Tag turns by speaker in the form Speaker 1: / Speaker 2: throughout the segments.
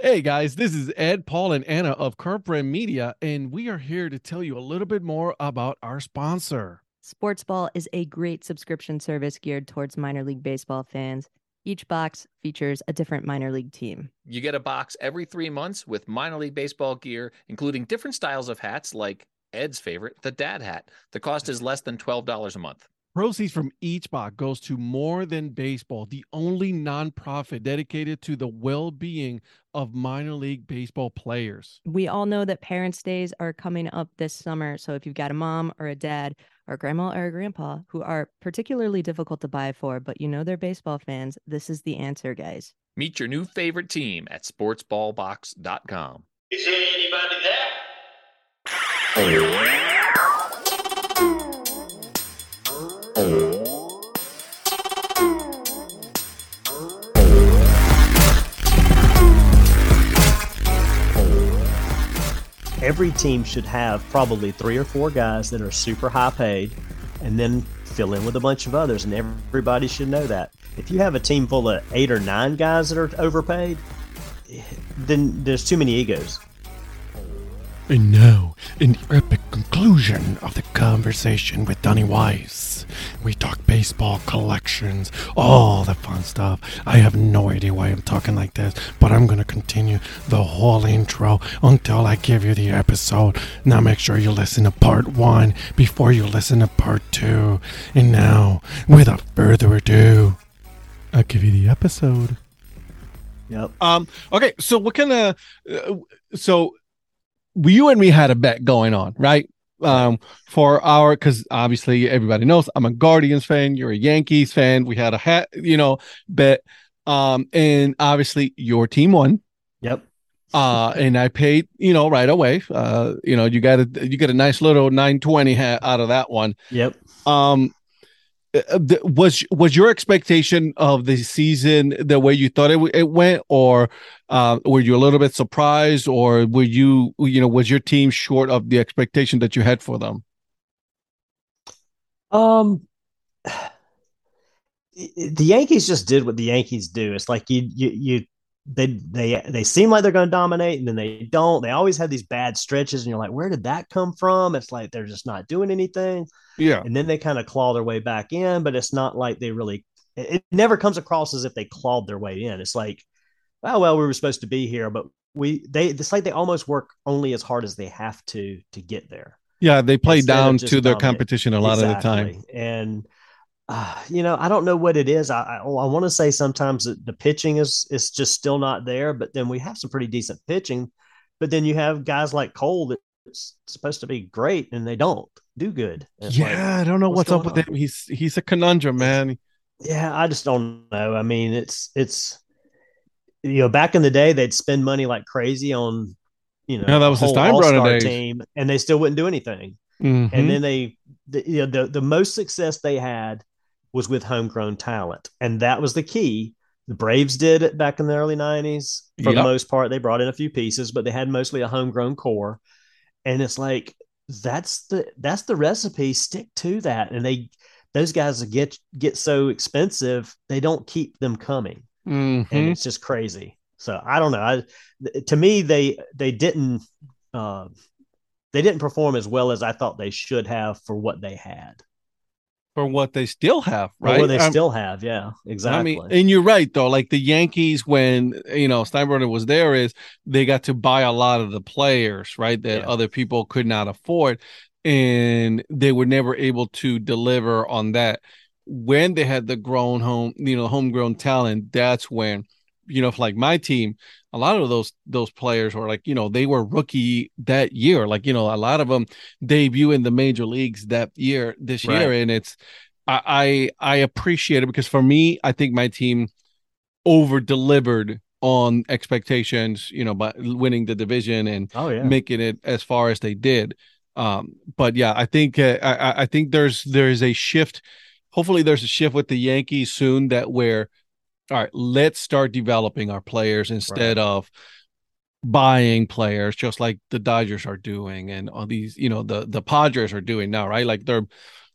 Speaker 1: Hey guys, this is Ed, Paul, and Anna of Curved Brim Media, and we are here to tell you a little bit more about our sponsor.
Speaker 2: Sportsball is a great subscription service geared towards minor league baseball fans. Each box features a different minor league team.
Speaker 3: You get a box every three months with minor league baseball gear, including different styles of hats like Ed's favorite, the dad hat. The cost is less than $12 a month.
Speaker 1: Proceeds from each box goes to More Than Baseball, the only nonprofit dedicated to the well-being of minor league baseball players.
Speaker 2: We all know that Parents' Days are coming up this summer. So if you've got a mom or a dad or a grandma or a grandpa who are particularly difficult to buy for, but you know they're baseball fans, this is the answer, guys.
Speaker 3: Meet your new favorite team at sportsballbox.com.
Speaker 4: Is there anybody
Speaker 5: Every team should have probably three or four guys that are super high paid and then fill in with a bunch of others, and everybody should know that. If you have a team full of eight or nine guys that are overpaid, then there's too many egos.
Speaker 1: And now, in the epic conclusion of the conversation with Donnie Wise, we talk baseball collections, all the fun stuff. I have no idea why I'm talking like this, but I'm going to continue the whole intro until I give you the episode. Now, make sure you listen to part one before you listen to part two. And now, without further ado, I'll give you the episode.
Speaker 5: Yep.
Speaker 1: Um. Okay. So what kind of? Uh, so you and me had a bet going on, right? Um, for our because obviously everybody knows I'm a Guardians fan. You're a Yankees fan. We had a hat, you know, bet. Um, and obviously your team won.
Speaker 5: Yep.
Speaker 1: Uh, and I paid, you know, right away. Uh, you know, you got a you get a nice little 920 hat out of that one.
Speaker 5: Yep.
Speaker 1: Um, was was your expectation of the season the way you thought it, it went? Or uh, were you a little bit surprised? Or were you you know was your team short of the expectation that you had for them?
Speaker 5: Um, the Yankees just did what the Yankees do. It's like you you you they they they seem like they're going to dominate, and then they don't. They always have these bad stretches, and you're like, where did that come from? It's like they're just not doing anything,
Speaker 1: yeah
Speaker 5: and then they kind of claw their way back in. But it's not like they really. It, it never comes across as if they clawed their way in. It's like, oh well, we were supposed to be here, but we they. It's like they almost work only as hard as they have to to get there.
Speaker 1: yeah they play
Speaker 5: Instead
Speaker 1: down to their
Speaker 5: dominate.
Speaker 1: competition a lot of the time
Speaker 5: And uh, you know, I don't know what it is. I I, I want to say sometimes that the pitching is is just still not there, but then we have some pretty decent pitching. But then you have guys like Cole that's supposed to be great and they don't do good. It's like,
Speaker 1: yeah i don't know what's,
Speaker 5: what's
Speaker 1: up with
Speaker 5: going
Speaker 1: him he's he's a conundrum man
Speaker 5: yeah, I just don't know. I mean, it's it's you know, back in the day they'd spend money like crazy on you know
Speaker 1: Yeah, that was the Steinbrenner
Speaker 5: team, and they still wouldn't do anything.
Speaker 1: Mhm.
Speaker 5: and then they the, you know, the the most success they had was with homegrown talent. And that was the key. The braves did it back in the early 90s for the most part. They brought in a few pieces but they had mostly a homegrown core. And it's like that's the that's the recipe. Stick to that. And they those guys get get so expensive they don't keep them coming.
Speaker 1: Mhm.
Speaker 5: and it's just crazy. So i don't know. I, to me they they didn't uh, they didn't perform as well as i thought they should have for what they had
Speaker 1: for what they still have right
Speaker 5: what they
Speaker 1: Um,
Speaker 5: still have yeah exactly
Speaker 1: I mean, and you're right though. Like the Yankees, when you know Steinbrenner was there, is they got to buy a lot of the players, right? That
Speaker 5: Yeah.
Speaker 1: other people could not afford, and they were never able to deliver on that. When they had the grown home, you know, homegrown talent, that's when, you know, like my team, a lot of those those players were like, you know, they were rookie that year. Like, you know, a lot of them debut in the major leagues that year, this
Speaker 5: Right.
Speaker 1: year, and it's I, I I appreciate it because for me, I think my team over delivered on expectations, you know, by winning the division and
Speaker 5: oh yeah
Speaker 1: making it as far as they did. Um, but yeah, I think uh, I, I- think there's there's a shift. Hopefully, there's a shift with the Yankees soon that where, all right, let's start developing our players instead of buying players, just like the Dodgers are doing, and all these, you know, the the Padres are doing now, right? Like they're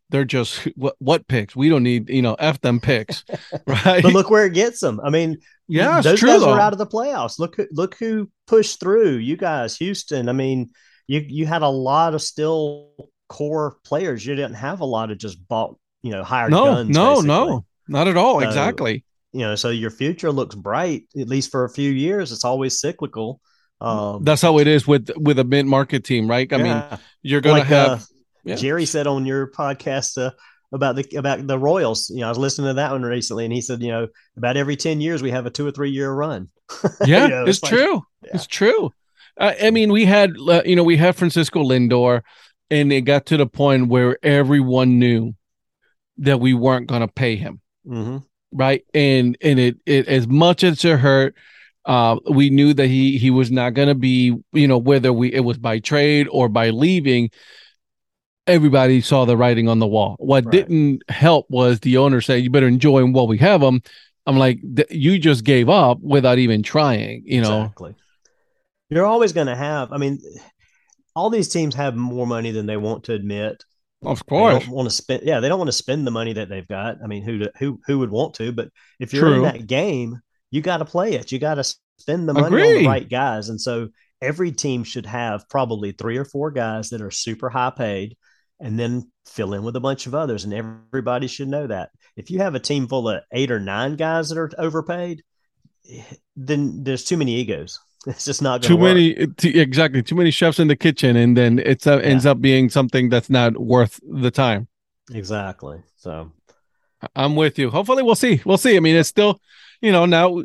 Speaker 1: they're just what what picks? We don't need, you know, f them picks, right?
Speaker 5: but look where it gets them. I mean,
Speaker 1: Yeah,
Speaker 5: those
Speaker 1: true
Speaker 5: guys
Speaker 1: though.
Speaker 5: were out of the playoffs. Look, who- look who pushed through. You guys, Houston. I mean, you you had a lot of still core players. You didn't have a lot of just bought, you know, hired
Speaker 1: no,
Speaker 5: guns.
Speaker 1: no,
Speaker 5: basically.
Speaker 1: no, not at all.
Speaker 5: So-
Speaker 1: exactly.
Speaker 5: You know, so your future looks bright at least for a few years. It's always cyclical. Um,
Speaker 1: That's how it is with with a mid market team, right? I mean, you're gonna
Speaker 5: like
Speaker 1: have
Speaker 5: uh,
Speaker 1: yeah.
Speaker 5: Jerry said on your podcast uh, about the about the Royals. You know, I was listening to that one recently, and he said, you know, about every ten years we have a two or three year run.
Speaker 1: yeah,
Speaker 5: You know,
Speaker 1: it's,
Speaker 5: like-
Speaker 1: true.
Speaker 5: yeah.
Speaker 1: It's true. Uh, I mean, we had uh, you know we had Francisco Lindor, and it got to the point where everyone knew that we weren't gonna pay him,
Speaker 5: hmm
Speaker 1: right? And and it it as much as it hurt. Uh, we knew that he he was not going to be, you know, whether we it was by trade or by leaving. Everybody saw the writing on the wall. What
Speaker 5: Right.
Speaker 1: didn't help was the owner saying, "You better enjoy him while we have him." I'm like, you just gave up without even trying, you know.
Speaker 5: exactly. You're always going to have. I mean, all these teams have more money than they want to admit.
Speaker 1: Of
Speaker 5: They
Speaker 1: course,
Speaker 5: don't want to spend. Yeah, they don't want to spend the money that they've got. I mean, who who who would want to? But if you're in that game, you got to play it. You got to spend the money on the right guys. And so every team should have probably three or four guys that are super high paid, and then fill in with a bunch of others. And everybody should know that. If you have a team full of eight or nine guys that are overpaid, eh, then there's too many egos. It's just not
Speaker 1: too
Speaker 5: work.
Speaker 1: many, t- exactly, too many chefs in the kitchen, and then it's uh, ends up being something that's not worth the time.
Speaker 5: Exactly. So
Speaker 1: I'm with you. Hopefully, we'll see. We'll see. I mean, it's still, you know, now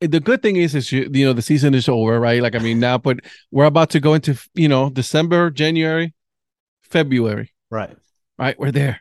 Speaker 1: the good thing is, is you, you know, the season is over, right? Like, I mean, now, but we're about to go into, you know, December, January, February,
Speaker 5: right.
Speaker 1: right? We're there.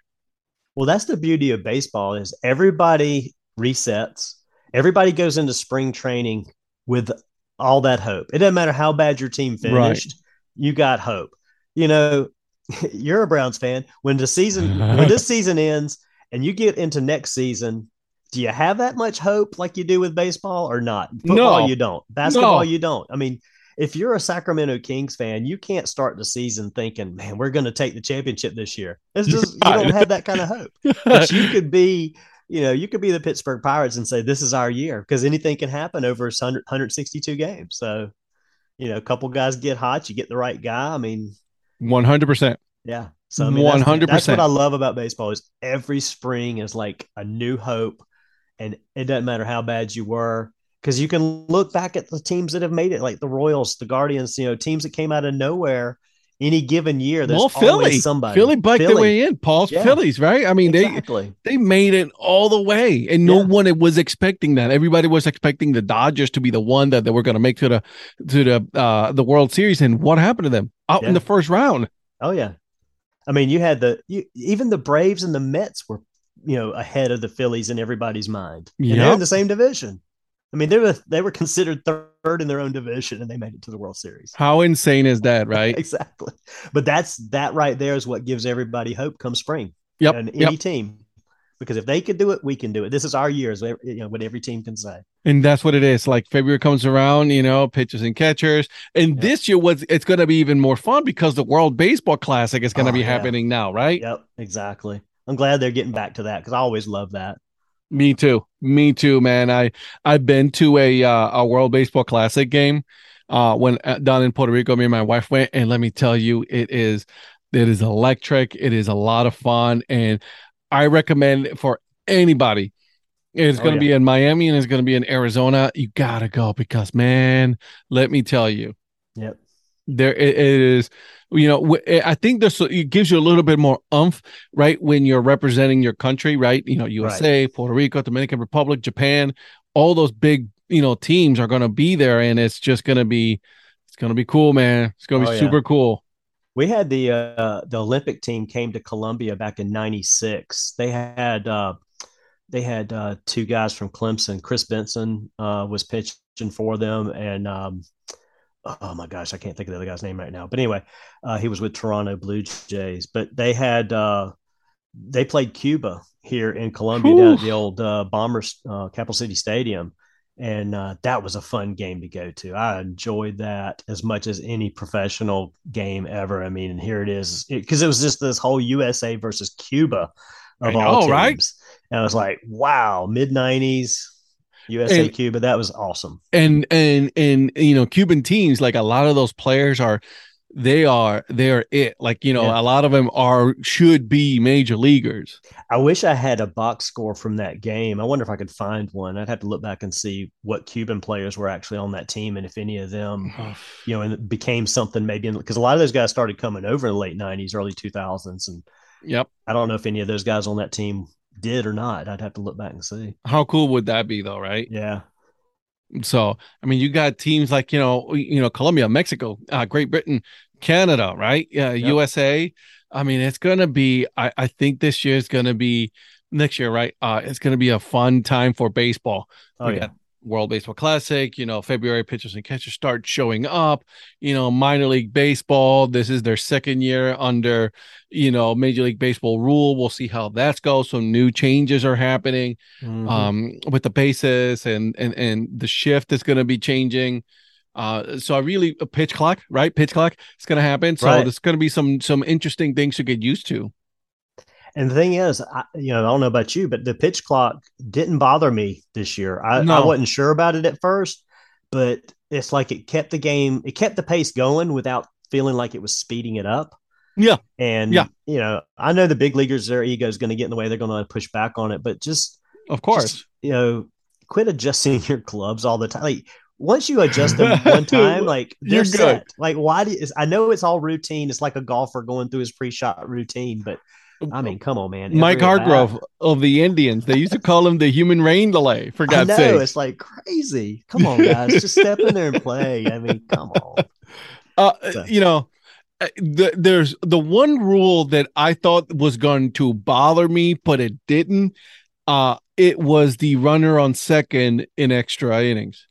Speaker 5: Well, that's the beauty of baseball is everybody resets. Everybody goes into spring training with all that hope. It doesn't matter how bad your team
Speaker 1: Right.
Speaker 5: finished, you got hope. You know, you're a Browns fan. When the season when this season ends and you get into next season, do you have that much hope like you do with baseball or not? Football,
Speaker 1: No.
Speaker 5: you don't. Basketball,
Speaker 1: No.
Speaker 5: you don't. I mean, if you're a Sacramento Kings fan, you can't start the season thinking, "Man, we're going to take the championship this year." It's just you don't have that kind of hope but you could be you know you could be the pittsburgh pirates and say this is our year because anything can happen over 100, 162 games so you know a couple guys get hot you get the right guy i mean
Speaker 1: One hundred percent.
Speaker 5: yeah so I mean,
Speaker 1: 100%.
Speaker 5: that's what i love about baseball is every spring is like a new hope and it doesn't matter how bad you were because you can look back at the teams that have made it like the royals the guardians you know teams that came out of nowhere any given year there's
Speaker 1: Well,
Speaker 5: always
Speaker 1: Philly,
Speaker 5: somebody
Speaker 1: Philly biked their way in. Paul's
Speaker 5: Yeah.
Speaker 1: Phillies, right? I mean, they
Speaker 5: exactly
Speaker 1: they made it all the way and no
Speaker 5: Yeah.
Speaker 1: one was expecting that everybody was expecting the dodgers to be the one that they were going to make to the to the uh the world series and what happened to them out in the first round
Speaker 5: Oh yeah, I mean you had the you, even the Braves and the Mets were you know ahead of the Phillies in everybody's mind. And they're in the same division. I mean they were they were considered third in their own division and they made it to the World Series.
Speaker 1: how insane is that right
Speaker 5: Exactly, but that's that right there is what gives everybody hope come spring.
Speaker 1: Yep,
Speaker 5: and
Speaker 1: yep.
Speaker 5: any team. Because if they could do it, we can do it. This is our year, is you know what every team can say.
Speaker 1: and that's what it is like february comes around you know pitchers and catchers and
Speaker 5: Yep.
Speaker 1: this year was it's going to be even more fun because the world baseball classic is going to
Speaker 5: Oh,
Speaker 1: be
Speaker 5: yeah.
Speaker 1: happening now right
Speaker 5: Yep, exactly. I'm glad they're getting back to that because I always love that.
Speaker 1: Me too. Me too, man. I I've been to a uh, a World Baseball Classic game uh when uh, down in Puerto Rico me and my wife went and let me tell you it is it is electric. It is a lot of fun and I recommend it for anybody. It's
Speaker 5: Oh,
Speaker 1: going to
Speaker 5: yeah.
Speaker 1: be in Miami and it's going to be in Arizona. You got to go because man, let me tell you
Speaker 5: Yep.
Speaker 1: there it, it is you know i think this it gives you a little bit more umph right when you're representing your country right you know usa puerto rico dominican republic japan all those big you know teams are going to be there and it's just going to be it's going to be cool man it's going to be
Speaker 5: Oh, yeah.
Speaker 1: super cool
Speaker 5: We had the uh, the Olympic team came to Columbia back in '96. They had uh, they had uh, two guys from Clemson. Kris Benson uh, was pitching for them, and um, oh my gosh, I can't think of the other guy's name right now. But anyway, uh, he was with Toronto Blue Jays. But they had uh, they played Cuba here in Columbia down at the old uh, Bombers uh, Capital City Stadium. And uh, that was a fun game to go to. I enjoyed that as much as any professional game ever. I mean, and here it is because it, was just this whole USA versus Cuba of
Speaker 1: I
Speaker 5: all
Speaker 1: know, right?
Speaker 5: teams. And I was like, wow, mid '90s. USA
Speaker 1: And-
Speaker 5: Cuba, that was awesome.
Speaker 1: and and and you know cuban teams like a lot of those players are they are they are it like you know
Speaker 5: Yeah.
Speaker 1: a lot of them are should be major leaguers
Speaker 5: I wish I had a box score from that game. I wonder if I could find one. I'd have to look back and see what Cuban players were actually on that team and if any of them, you know, and became something maybe because a lot of those guys started coming over in the late 90s, early 2000s. And
Speaker 1: yep
Speaker 5: I don't know if any of those guys on that team did or not. I'd have to look back and see.
Speaker 1: how cool would that be though right
Speaker 5: Yeah.
Speaker 1: so i mean you got teams like you know you know colombia mexico uh, great britain canada right yeah
Speaker 5: Yep.
Speaker 1: usa i mean it's gonna be i i think this year is gonna be next year right uh it's gonna be a fun time for baseball
Speaker 5: Oh,
Speaker 1: We
Speaker 5: yeah.
Speaker 1: got World Baseball Classic, you know, February pitchers and catchers start showing up, you know, minor league baseball. This is their second year under, you know, Major League Baseball rule. We'll see how that goes. Some new changes are happening
Speaker 5: Mhm.
Speaker 1: um with the bases and and and the shift is going to be changing. Uh, so I really a pitch clock, right? Pitch clock is going to happen. So
Speaker 5: Right.
Speaker 1: there's going to be some some interesting things to get used to.
Speaker 5: And the thing is, I, you know, I don't know about you, but the pitch clock didn't bother me this year. I, I wasn't sure about it at first, but it's like it kept the game, it kept the pace going without feeling like it was speeding it up.
Speaker 1: Yeah.
Speaker 5: And,
Speaker 1: Yeah.
Speaker 5: you know, I know the big leaguers, their ego is going to get in the way. They're going to push back on it, but just,
Speaker 1: Of course.
Speaker 5: just, you know, quit adjusting your clubs all the time. Like, once you adjust them one time, like
Speaker 1: You're
Speaker 5: they're
Speaker 1: good.
Speaker 5: set. Like, why do is I know it's all routine. It's like a golfer going through his pre-shot routine, but I mean, come on, man.
Speaker 1: Mike Hargrove of the Indians. They used to call him the human rain delay, for God's sake.
Speaker 5: it's like crazy. Come on, guys, just step in there and play. I mean, come on.
Speaker 1: Uh,
Speaker 5: So-
Speaker 1: you know, uh, the, there's the one rule that I thought was going to bother me, but it didn't. Uh, it was the runner on second in extra innings.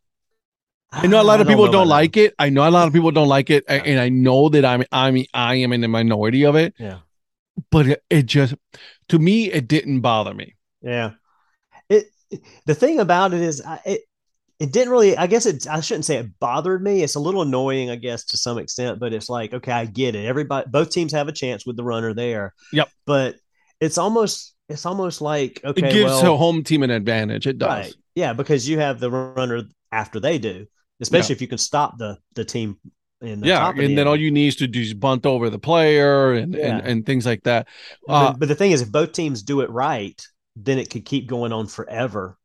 Speaker 1: I know a lot of people don't, like it. I know a lot of people don't like it,
Speaker 5: Yeah.
Speaker 1: and I know that I'm I'm I am in the minority of it.
Speaker 5: Yeah.
Speaker 1: But it, it just to me it didn't bother me.
Speaker 5: Yeah. It the thing about it is, I, it it didn't really. I guess it. I shouldn't say it bothered me. It's a little annoying, I guess, to some extent. But it's like, okay, I get it. Everybody, both teams have a chance with the runner there.
Speaker 1: Yep.
Speaker 5: But it's almost it's almost like okay,
Speaker 1: it gives
Speaker 5: well,
Speaker 1: a home team an advantage. It does.
Speaker 5: Right. Yeah, because you have the runner after they do, especially if you can stop the the team in the
Speaker 1: Yeah, and
Speaker 5: the
Speaker 1: then all you need is to do is bunt over the player and
Speaker 5: Yeah.
Speaker 1: and, and things like that.
Speaker 5: But-
Speaker 1: Uh,
Speaker 5: but the thing is, if both teams do it right, then it could keep going on forever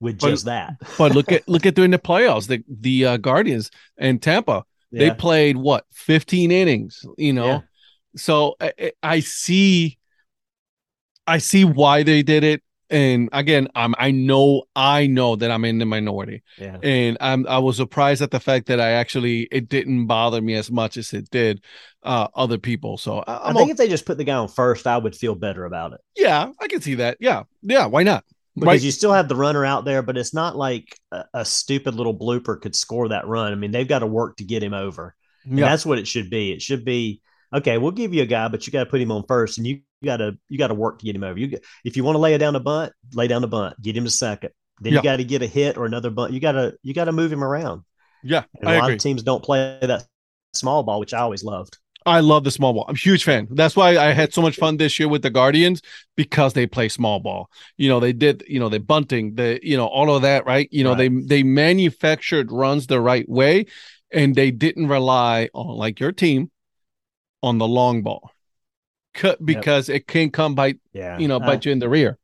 Speaker 5: with
Speaker 1: But-
Speaker 5: just that.
Speaker 1: but look at look at during the playoffs, the the uh, Guardians and Tampa, they played what 15 innings, you know.
Speaker 5: Yeah.
Speaker 1: So I- I see I see why they did it. And again, I'm I know I know that I'm in the minority.
Speaker 5: Yeah.
Speaker 1: And I'm I was surprised at the fact that I actually it didn't bother me as much as it did uh other people. So I,
Speaker 5: I think if they just put the guy on first, I would feel better about it
Speaker 1: yeah, I can see that. Yeah. Yeah, why not?
Speaker 5: because
Speaker 1: Right.
Speaker 5: you still have the runner out there, but it's not like a, a stupid little blooper could score that run. I mean, they've got to work to get him over. And
Speaker 1: Yeah.
Speaker 5: that's what it should be. It should be okay. We'll give you a guy, but you got to put him on first, and you got to you got to work to get him over. You get- if you want to lay it down a bunt, lay down a bunt, get him to second. Then
Speaker 1: Yeah.
Speaker 5: you got to get a hit or another bunt. You got to you got to move him around.
Speaker 1: Yeah,
Speaker 5: And
Speaker 1: I
Speaker 5: a lot
Speaker 1: agree.
Speaker 5: of teams don't play that small ball, which I always loved.
Speaker 1: I love the small ball. I'm a huge fan. That's why I had so much fun this year with the Guardians because they play small ball. You know, they did, you know, they bunting, the, you know, all of that, right? You know, they they manufactured runs the right way and they didn't rely on like your team on the long ball. Cut because it can come by,
Speaker 5: Yeah,
Speaker 1: you know,
Speaker 5: I-
Speaker 1: bite you in the rear.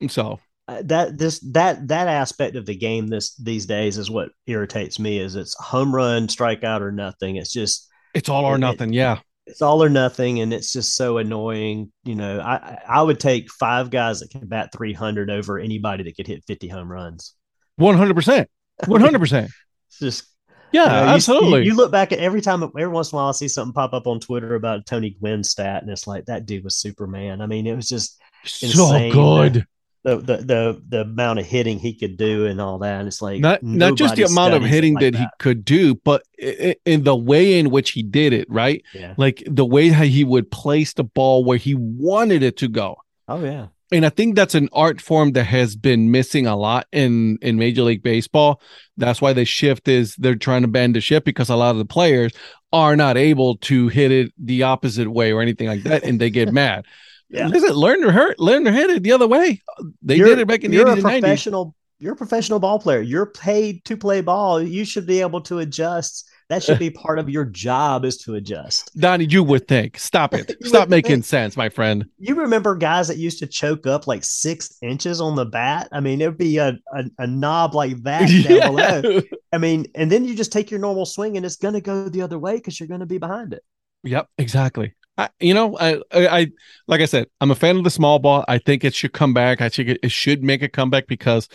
Speaker 1: And So
Speaker 5: uh, that this that that aspect of the game this these days is what irritates me is it's home run strikeout or nothing it's just
Speaker 1: it's all or
Speaker 5: It-
Speaker 1: nothing. Yeah.
Speaker 5: it's all or nothing and it's just so annoying you know i I- would take five guys that can bat 300 over anybody that could hit 50 home runs
Speaker 1: 100%. 100%.
Speaker 5: it's just
Speaker 1: Yeah,
Speaker 5: you-
Speaker 1: absolutely.
Speaker 5: you, you look back at every time every once in a while i see something pop up on twitter about tony gwynn stat and it's like that dude was superman i mean it was just
Speaker 1: so
Speaker 5: insane,
Speaker 1: good.
Speaker 5: the the the, the amount of hitting he could do and all that and it's like
Speaker 1: not not just the amount of hitting
Speaker 5: like
Speaker 1: that, he could do, but in the way in which he did it, right?
Speaker 5: yeah
Speaker 1: Like the way how he would place the ball where he wanted it to go.
Speaker 5: oh yeah
Speaker 1: And I think that's an art form that has been missing a lot in in Major League Baseball. That's why the shift is they're trying to bend the ship because a lot of the players are not able to hit it the opposite way or anything like that, and they get mad.
Speaker 5: Yeah.
Speaker 1: Listen, learn to hurt, learn to hit it the other way. They
Speaker 5: You're-
Speaker 1: did it back in the
Speaker 5: you're
Speaker 1: 80s
Speaker 5: a
Speaker 1: and 90s.
Speaker 5: professional. You're a professional ball player. You're paid to play ball. You should be able to adjust. That should be part of your job is to adjust.
Speaker 1: Donnie, you would think. Stop it. Stop making
Speaker 5: think.
Speaker 1: sense, my friend.
Speaker 5: You remember guys that used to choke up like six inches on the bat? I mean, it'd be a, a, a knob like that down below.
Speaker 1: Yeah.
Speaker 5: I mean, and then you just take your normal swing and it's going to go the other way because you're going to be behind it.
Speaker 1: Yep, exactly. I, you know, I, I, I, like I said, I'm a fan of the small ball. I think it should come back. I think it, it should make a comeback because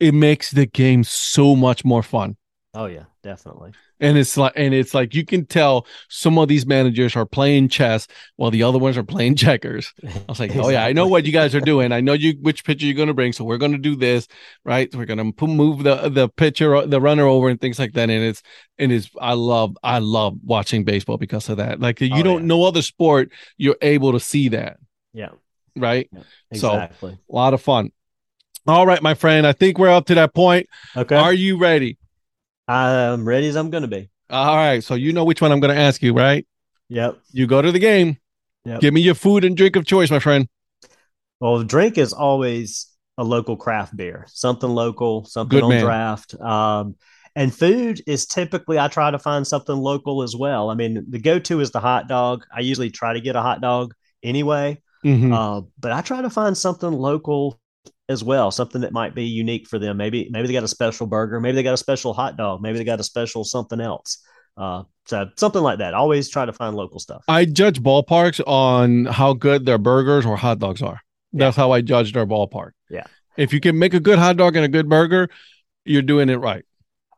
Speaker 1: it makes the game so much more fun.
Speaker 5: Oh, yeah, definitely.
Speaker 1: And it's like, and it's like you can tell some of these managers are playing chess while the other ones are playing checkers. I was like, oh yeah, I know what you guys are doing. I know you which pitcher you're going to bring. So we're going to do this, right? We're going to move the the pitcher, the runner over, and things like that. And it's and it's I love I love watching baseball because of that. Like you
Speaker 5: Oh,
Speaker 1: don't
Speaker 5: yeah.
Speaker 1: know other sport, you're able to see that,
Speaker 5: Yeah,
Speaker 1: right? So-
Speaker 5: exactly.
Speaker 1: A lot of fun. All right, my friend. I think we're up to that point.
Speaker 5: okay.
Speaker 1: Are you ready?
Speaker 5: I'm ready as I'm going to be.
Speaker 1: All right. So you know which one I'm going to ask you, right?
Speaker 5: Yep.
Speaker 1: You go to the game.
Speaker 5: Yep.
Speaker 1: Give me your food and drink of choice, my friend.
Speaker 5: Well, the drink is always a local craft beer, something local, something
Speaker 1: Good
Speaker 5: on
Speaker 1: man.
Speaker 5: draft. Um, and food is typically I try to find something local as well. I mean, the go-to is the hot dog. I usually try to get a hot dog anyway,
Speaker 1: Mhm.
Speaker 5: uh, but I try to find something local as well, something that might be unique for them. Maybe maybe they got a special burger, maybe they got a special hot dog, maybe they got a special something else. Uh, so something like that. Always try to find local stuff.
Speaker 1: I judge ballparks on how good their burgers or hot dogs are. That's how I judge their ballpark.
Speaker 5: Yeah.
Speaker 1: If you can make a good hot dog and a good burger, you're doing it right.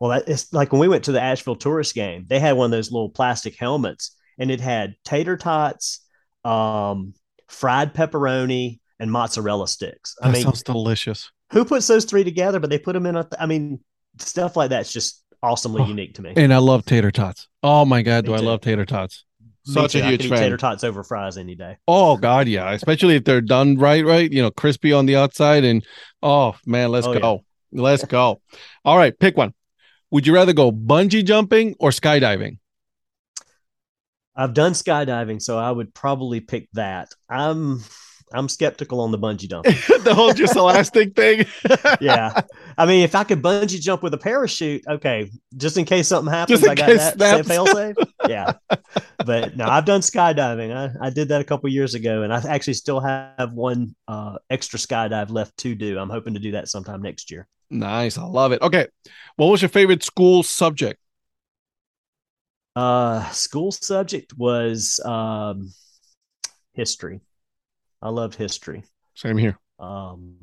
Speaker 5: Well, that, it's like when we went to the Asheville tourist game, they had one of those little plastic helmets and it had tater tots, um, fried pepperoni, and mozzarella sticks. I
Speaker 1: That
Speaker 5: mean,
Speaker 1: sounds delicious.
Speaker 5: who puts those three together? But they put them in a, I mean, stuff like that's just awesomely
Speaker 1: Oh,
Speaker 5: unique to me.
Speaker 1: And I love tater tots. Oh my god, do
Speaker 5: Me
Speaker 1: I love tater tots.
Speaker 5: Me
Speaker 1: Such
Speaker 5: too.
Speaker 1: a
Speaker 5: I
Speaker 1: huge
Speaker 5: could eat
Speaker 1: fan.
Speaker 5: tater tots over fries any day.
Speaker 1: Oh god, yeah. Especially if they're done right, right? You know, crispy on the outside and oh man, let's
Speaker 5: Oh, yeah.
Speaker 1: go. Let's go. All right, pick one. Would you rather go bungee jumping or skydiving?
Speaker 5: I've done skydiving, so I would probably pick that. I'm I'm skeptical on the bungee jump.
Speaker 1: the whole just elastic thing.
Speaker 5: yeah. I mean, if I could bungee jump with a parachute, okay, just in case something happens, I got that fail safe. Yeah. But no, I've done skydiving. I, I did that a couple years ago, and I actually still have one uh, extra skydive left to do. I'm hoping to do that sometime next year.
Speaker 1: Nice. I love it. Okay. What was your favorite school subject?
Speaker 5: Uh, school subject was um, history. I love history.
Speaker 1: Same here.
Speaker 5: Um,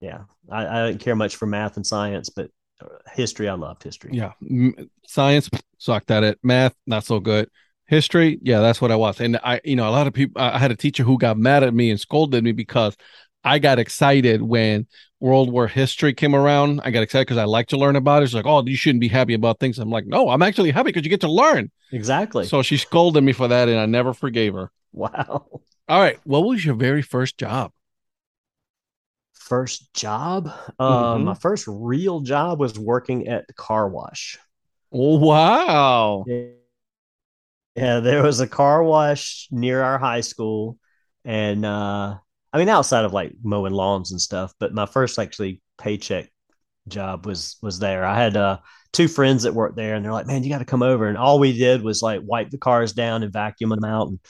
Speaker 5: yeah, I, I didn't care much for math and science, but uh, history, I loved history.
Speaker 1: Yeah. Science sucked at it. Math, not so good. History, yeah, that's what I was. And I, you know, a lot of people, I I had a teacher who got mad at me and scolded me because I got excited when World War history came around. I got excited because I like to learn about it. She's like, oh, you shouldn't be happy about things. I'm like, no, I'm actually happy because you get to learn.
Speaker 5: Exactly.
Speaker 1: So she scolded me for that and I never forgave her.
Speaker 5: wow.
Speaker 1: All right. What was your very first job?
Speaker 5: First job. Uh,
Speaker 1: Mhm.
Speaker 5: My first real job was working at the car wash.
Speaker 1: Oh, wow.
Speaker 5: Yeah, there was a car wash near our high school, and uh, I mean outside of like mowing lawns and stuff. But my first actually paycheck job was was there. I had uh, two friends that worked there, and they're like, "Man, you got to come over." And all we did was like wipe the cars down and vacuum them out, and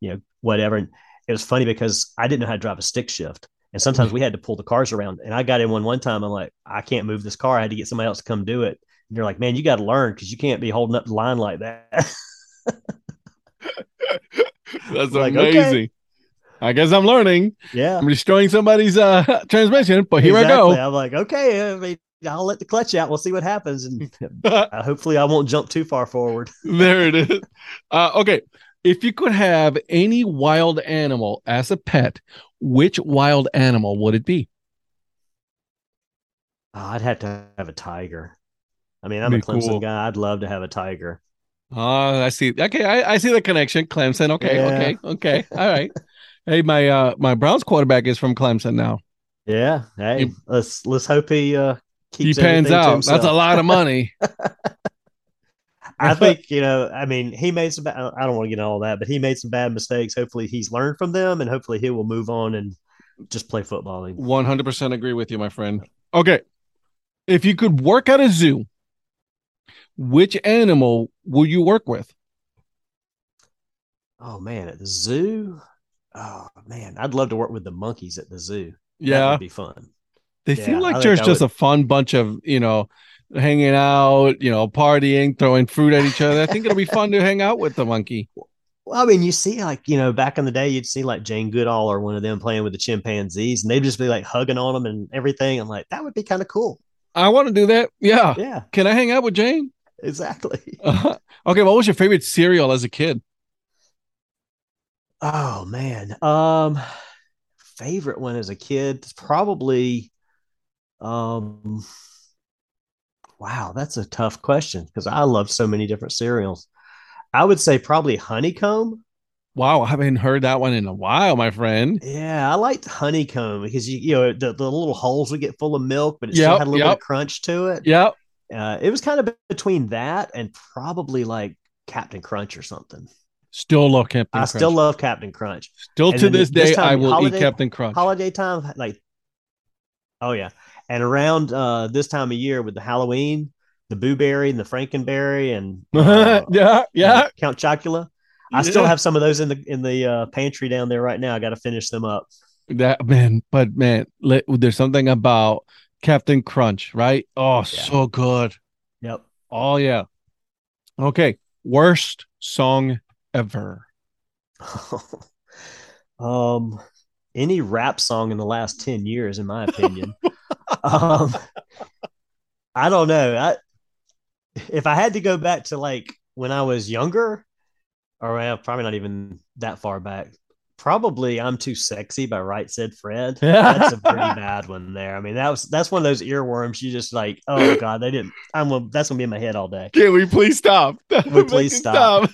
Speaker 5: you know whatever. And it was funny because I didn't know how to drive a stick shift. And sometimes we had to pull the cars around. And I got in one one time. I'm like, I can't move this car. I had to get somebody else to come do it. And they're like, man, you got to learn because you can't be holding up the line like that.
Speaker 1: That's
Speaker 5: Like, okay.
Speaker 1: I guess I'm learning.
Speaker 5: yeah.
Speaker 1: I'm destroying somebody's uh, transmission, but here
Speaker 5: Exactly.
Speaker 1: I go.
Speaker 5: I'm like, okay, I mean, I'll let the clutch out. We'll see what happens. And uh, hopefully I won't jump too far forward.
Speaker 1: there it is. Uh, okay. If you could have any wild animal as a pet, which wild animal would it be?
Speaker 5: Oh, I'd have to have a tiger. I mean, I'm a Clemson
Speaker 1: cool.
Speaker 5: guy. I'd love to have a tiger.
Speaker 1: Oh, I see. Okay, I, I see the connection. Clemson. Okay,
Speaker 5: Yeah.
Speaker 1: okay, okay. All right. Hey, my uh my Browns quarterback is from Clemson now.
Speaker 5: Yeah. Hey,
Speaker 1: He-
Speaker 5: let's let's hope he uh
Speaker 1: He
Speaker 5: keeps
Speaker 1: pans
Speaker 5: everything
Speaker 1: out. That's a lot of money.
Speaker 5: I think you know. I mean, he made some. I don't want to get into all that, but he made some bad mistakes. Hopefully, he's learned from them, and hopefully, he will move on and just play football.
Speaker 1: One hundred percent agree with you, my friend. Okay, if you could work at a zoo, which animal would you work with?
Speaker 5: Oh man, at the zoo. Oh man, I'd love to work with the monkeys at the zoo.
Speaker 1: Yeah,
Speaker 5: that would be fun.
Speaker 1: They
Speaker 5: Yeah,
Speaker 1: seem like there's just
Speaker 5: would-
Speaker 1: a fun bunch of you know hanging out, you know, partying, throwing fruit at each other. I think it'll be fun to hang out with the monkey.
Speaker 5: Well, I mean, you see, like you know, back in the day, you'd see like Jane Goodall or one of them playing with the chimpanzees, and they'd just be like hugging on them and everything. I'm like, that would be kind of cool.
Speaker 1: I want to do that. Yeah.
Speaker 5: Yeah,
Speaker 1: Can I hang out with Jane?
Speaker 5: exactly.
Speaker 1: Uh, okay. What was your favorite cereal as a kid?
Speaker 5: Oh man. Um favorite one as a kid probably um wow, that's a tough question because I love so many different cereals. I would say probably honeycomb.
Speaker 1: Wow, I haven't heard that one in a while, my friend.
Speaker 5: Yeah, I liked honeycomb because you you know the, the little holes would get full of milk, but it
Speaker 1: Yep,
Speaker 5: still had a little bit of crunch to it.
Speaker 1: Yep.
Speaker 5: Uh, it was kind of between that and probably like Captain Crunch or something.
Speaker 1: Still love Captain
Speaker 5: I
Speaker 1: Crunch.
Speaker 5: still love Captain Crunch.
Speaker 1: Still
Speaker 5: and
Speaker 1: to this
Speaker 5: this
Speaker 1: day,
Speaker 5: time,
Speaker 1: I will
Speaker 5: holiday-
Speaker 1: eat Captain Crunch.
Speaker 5: holiday time like oh yeah and around uh this time of year with the halloween the blueberry and the frankenberry and uh,
Speaker 1: yeah, yeah.
Speaker 5: uh, count chocula i still have some of those in the in the uh, pantry down there right now i gotta finish them up
Speaker 1: That man, but man, let, there's something about Captain Crunch, right? Oh, so good.
Speaker 5: yep
Speaker 1: Oh yeah. Okay. Worst song ever.
Speaker 5: um any rap song in the last 10 years in my opinion. Um i don't know. I if i had to go back to like when i was younger or well, probably not even that far back probably i'm too sexy by right said fred. That's a pretty bad one there. I mean that was that's one of those earworms you just like oh god they didn't i'm that's gonna be in my head all day.
Speaker 1: Can we please stop?
Speaker 5: we please stop?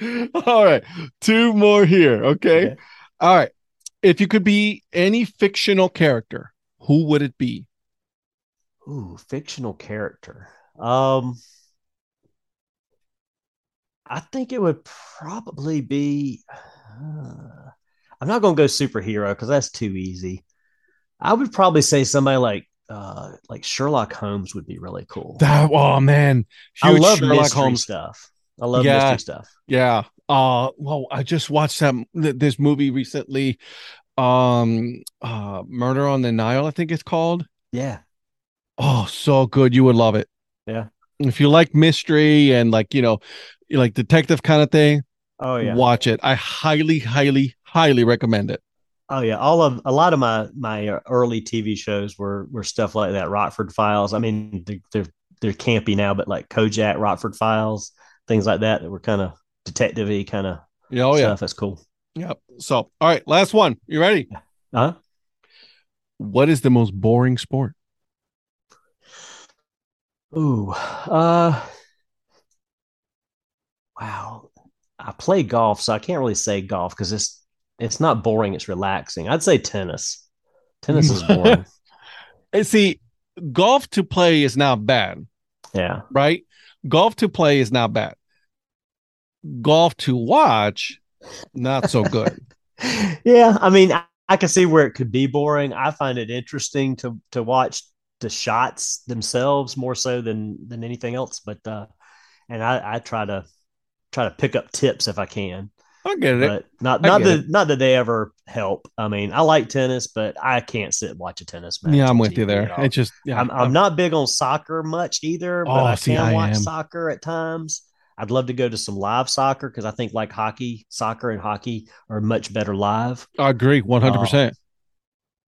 Speaker 1: All right. Two more here. Okay?
Speaker 5: Okay.
Speaker 1: All right. If you could be any fictional character, who would it be?
Speaker 5: Ooh, fictional character. Um, I think it would probably be. uh, I'm not going to go superhero because that's too easy. I would probably say somebody like uh like Sherlock Holmes would be really cool.
Speaker 1: That oh man.
Speaker 5: I love
Speaker 1: Sherlock Holmes.
Speaker 5: stuff. I love
Speaker 1: Yeah.
Speaker 5: mystery stuff.
Speaker 1: Yeah. Uh well, I just watched that th- this movie recently. Um uh Murder on the Nile, I think it's called.
Speaker 5: Yeah.
Speaker 1: Oh, so good. You would love it.
Speaker 5: Yeah.
Speaker 1: If you like mystery and like, you know, like detective kind of thing,
Speaker 5: Oh yeah.
Speaker 1: watch it. I highly, highly, highly recommend it.
Speaker 5: Oh yeah, all of a lot of my my early TV shows were were stuff like that. Rockford Files. I mean, they're they're, they're campy now, but like Kojak, Rockford Files, things like that that were kind of detective-y kind of
Speaker 1: Yeah, Oh yeah.
Speaker 5: stuff. That's cool.
Speaker 1: Yep. So all right, last one. You ready?
Speaker 5: Huh?
Speaker 1: What is the most boring sport?
Speaker 5: Ooh, uh, wow. I play golf, so I can't really say golf because it's it's not boring. It's relaxing. I'd say tennis. Tennis is boring.
Speaker 1: And see, golf to play is not bad,
Speaker 5: yeah.
Speaker 1: right? Golf to play is not bad. Golf to watch, not so good.
Speaker 5: yeah, I mean, I, I can see where it could be boring. I find it interesting to to watch the shots themselves more so than than anything else. But uh, and I, I try to try to pick up tips if I can,
Speaker 1: I get it.
Speaker 5: but not not that
Speaker 1: it.
Speaker 5: not that they ever help. I mean, I like tennis, but I can't sit and watch a tennis match.
Speaker 1: yeah, I'm with you there.
Speaker 5: at all.
Speaker 1: It just yeah.
Speaker 5: I'm, I'm not big on soccer much either, but
Speaker 1: Oh,
Speaker 5: I
Speaker 1: see,
Speaker 5: can
Speaker 1: I
Speaker 5: watch
Speaker 1: am.
Speaker 5: soccer at times. I'd love to go to some live soccer because I think like hockey, soccer and hockey are much better live.
Speaker 1: I agree 100%.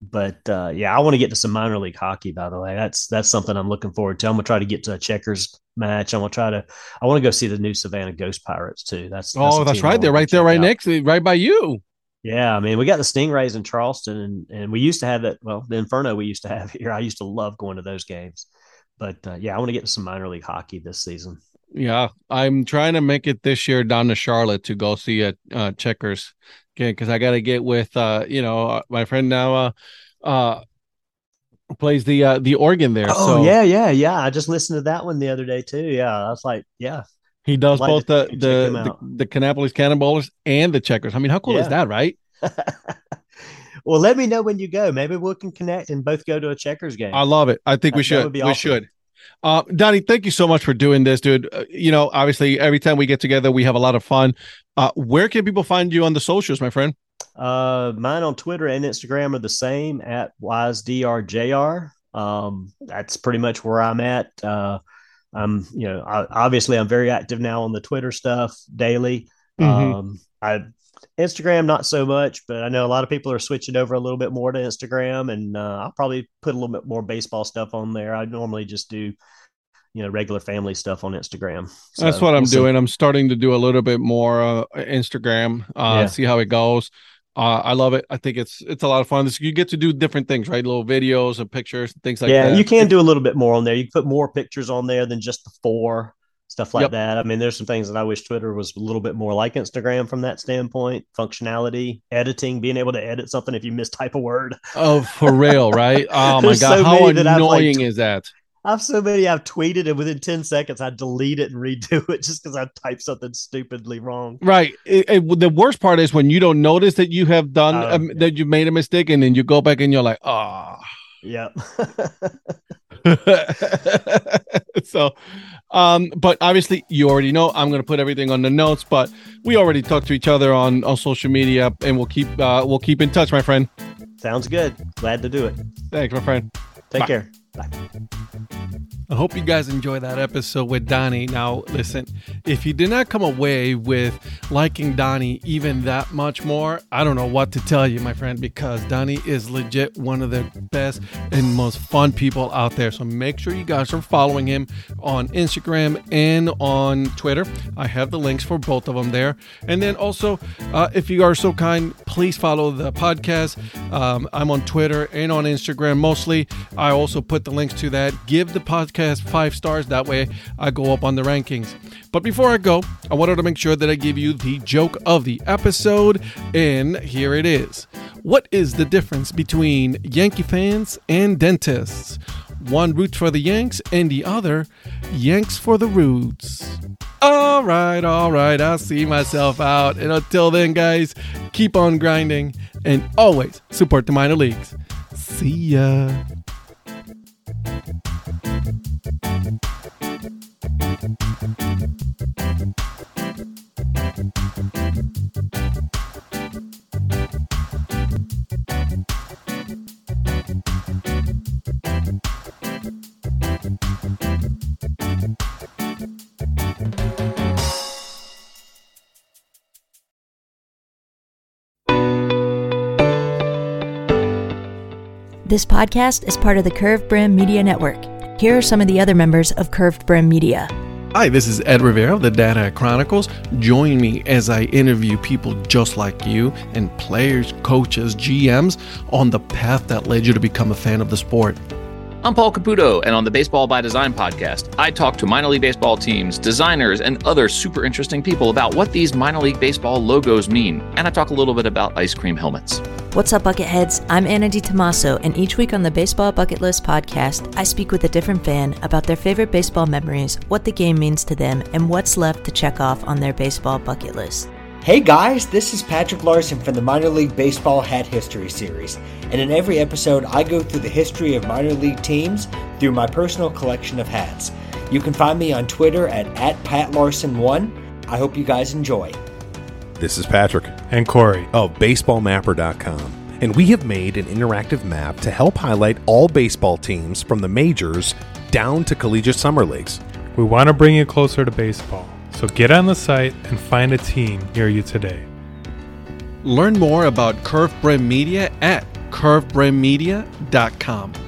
Speaker 5: But uh, yeah, I want to get to some minor league hockey. By the way, that's that's something I'm looking forward to. I'm gonna try to get to a checkers match. I'm gonna try to. I want to go see the new Savannah Ghost Pirates too. That's,
Speaker 1: oh, that's right. They're right there, right
Speaker 5: out.
Speaker 1: next to right by you.
Speaker 5: Yeah, I mean, we got the Stingrays in Charleston, and and we used to have that. Well, the Inferno we used to have here. I used to love going to those games. But uh, yeah, I want to get to some minor league hockey this season.
Speaker 1: Yeah, I'm trying to make it this year down to Charlotte to go see a uh, checkers again because I got to get with uh you know uh, my friend now uh uh plays the uh, the organ there.
Speaker 5: Oh
Speaker 1: so
Speaker 5: yeah, yeah, yeah. I just listened to that one the other day too. Yeah, I was like, yeah,
Speaker 1: he does
Speaker 5: Like
Speaker 1: both the the, the the Kannapolis Cannonballers and the Checkers. I mean, how cool is that, right?
Speaker 5: well, let me know when you go. Maybe we can connect and both go to a checkers game.
Speaker 1: I love it. I think we
Speaker 5: That- that
Speaker 1: should. we
Speaker 5: awesome.
Speaker 1: should. Uh, Donnie, thank you so much for doing this, dude. Uh, you know, obviously, every time we get together, we have a lot of fun. Uh, where can people find you on the socials, my friend?
Speaker 5: Uh, mine on Twitter and Instagram are the same at wisedrjr. Um, that's pretty much where I'm at. Uh, I'm, you know, I, obviously I'm very active now on the Twitter stuff daily.
Speaker 1: Mhm.
Speaker 5: Um, I Instagram not so much, but I know a lot of people are switching over a little bit more to Instagram, and uh, I'll probably put a little bit more baseball stuff on there. I normally just do, you know, regular family stuff on Instagram.
Speaker 1: That's what I'm
Speaker 5: we'll see.
Speaker 1: doing. I'm starting to do a little bit more uh, Instagram. Uh,
Speaker 5: Yeah.
Speaker 1: See how it goes. Uh, I love it. I think it's it's a lot of fun. This, you get to do different things, right? Little videos and pictures and things like
Speaker 5: yeah,
Speaker 1: that.
Speaker 5: Yeah, you can do a little bit more on there. You can put more pictures on there than just the four stuff like
Speaker 1: Yep.
Speaker 5: that. I mean, there's some things that I wish Twitter was a little bit more like Instagram from that standpoint. Functionality, editing, being able to edit something if you mistype a word.
Speaker 1: Oh, for real, right? Oh my god,
Speaker 5: so
Speaker 1: how
Speaker 5: many like,
Speaker 1: annoying is that?
Speaker 5: I have so many I've tweeted, and within ten seconds I delete it and redo it just because I typed something stupidly wrong.
Speaker 1: Right. It- it- the worst part is when you don't notice that you have done
Speaker 5: Oh,
Speaker 1: um,
Speaker 5: yeah.
Speaker 1: that you made a mistake, and then you go back and you're like, ah.
Speaker 5: Yep.
Speaker 1: so, um, but obviously you already know I'm going to put everything on the notes. But we already talked to each other on on social media, and we'll keep uh, we'll keep in touch, my friend.
Speaker 5: Sounds good. Glad to do it.
Speaker 1: Thanks, my friend.
Speaker 5: Take care.
Speaker 1: Bye.
Speaker 5: care.
Speaker 1: I hope you guys enjoy that episode with Donnie. Now, listen, if you did not come away with liking Donnie even that much more, I don't know what to tell you, my friend, because Donnie is legit one of the best and most fun people out there. So make sure you guys are following him on Instagram and on Twitter. I have the links for both of them there. And then also, uh, if you are so kind, please follow the podcast. Um, I'm on Twitter and on Instagram mostly. I also put the links to that. Give the podcast five stars. That way I go up on the rankings. But before I go, I wanted to make sure that I give you the joke of the episode. And here it is What is the difference between Yankee fans and dentists? One roots for the Yanks and the other Yanks for the roots. All right, all right. I'll see myself out. And until then, guys, keep on grinding and always support the minor leagues. See ya.
Speaker 6: This podcast is part of the Curved Brim Media Network. Here are some of the other members of Curved Brim Media.
Speaker 7: Hi, this is Ed Rivera of the Dad Hat Chronicles. Join me as I interview people just like you and players, coaches, GMs on the path that led you to become a fan of the sport.
Speaker 3: I'm Paul Caputo, and on the Baseball by Design podcast, I talk to minor league baseball teams, designers, and other super interesting people about what these minor league baseball logos mean. And I talk a little bit about ice cream helmets.
Speaker 6: What's up, Bucketheads? I'm Anna Di Tommaso, and each week on the Baseball Bucket List podcast, I speak with a different fan about their favorite baseball memories, what the game means to them, and what's left to check off on their baseball bucket list.
Speaker 8: Hey guys, this is Patrick Larson from the Minor League Baseball Hat History Series. And in every episode, I go through the history of minor league teams through my personal collection of hats. You can find me on Twitter at, at PatLarson1. I hope you guys enjoy.
Speaker 9: This is Patrick
Speaker 10: and Corey.
Speaker 9: of BaseballMapper.com, and we have made an interactive map to help highlight all baseball teams from the majors down to collegiate summer leagues.
Speaker 10: We want to bring you closer to baseball, so get on the site and find a team near you today.
Speaker 7: Learn more about Curve Brim Media at curvebrimmedia.com.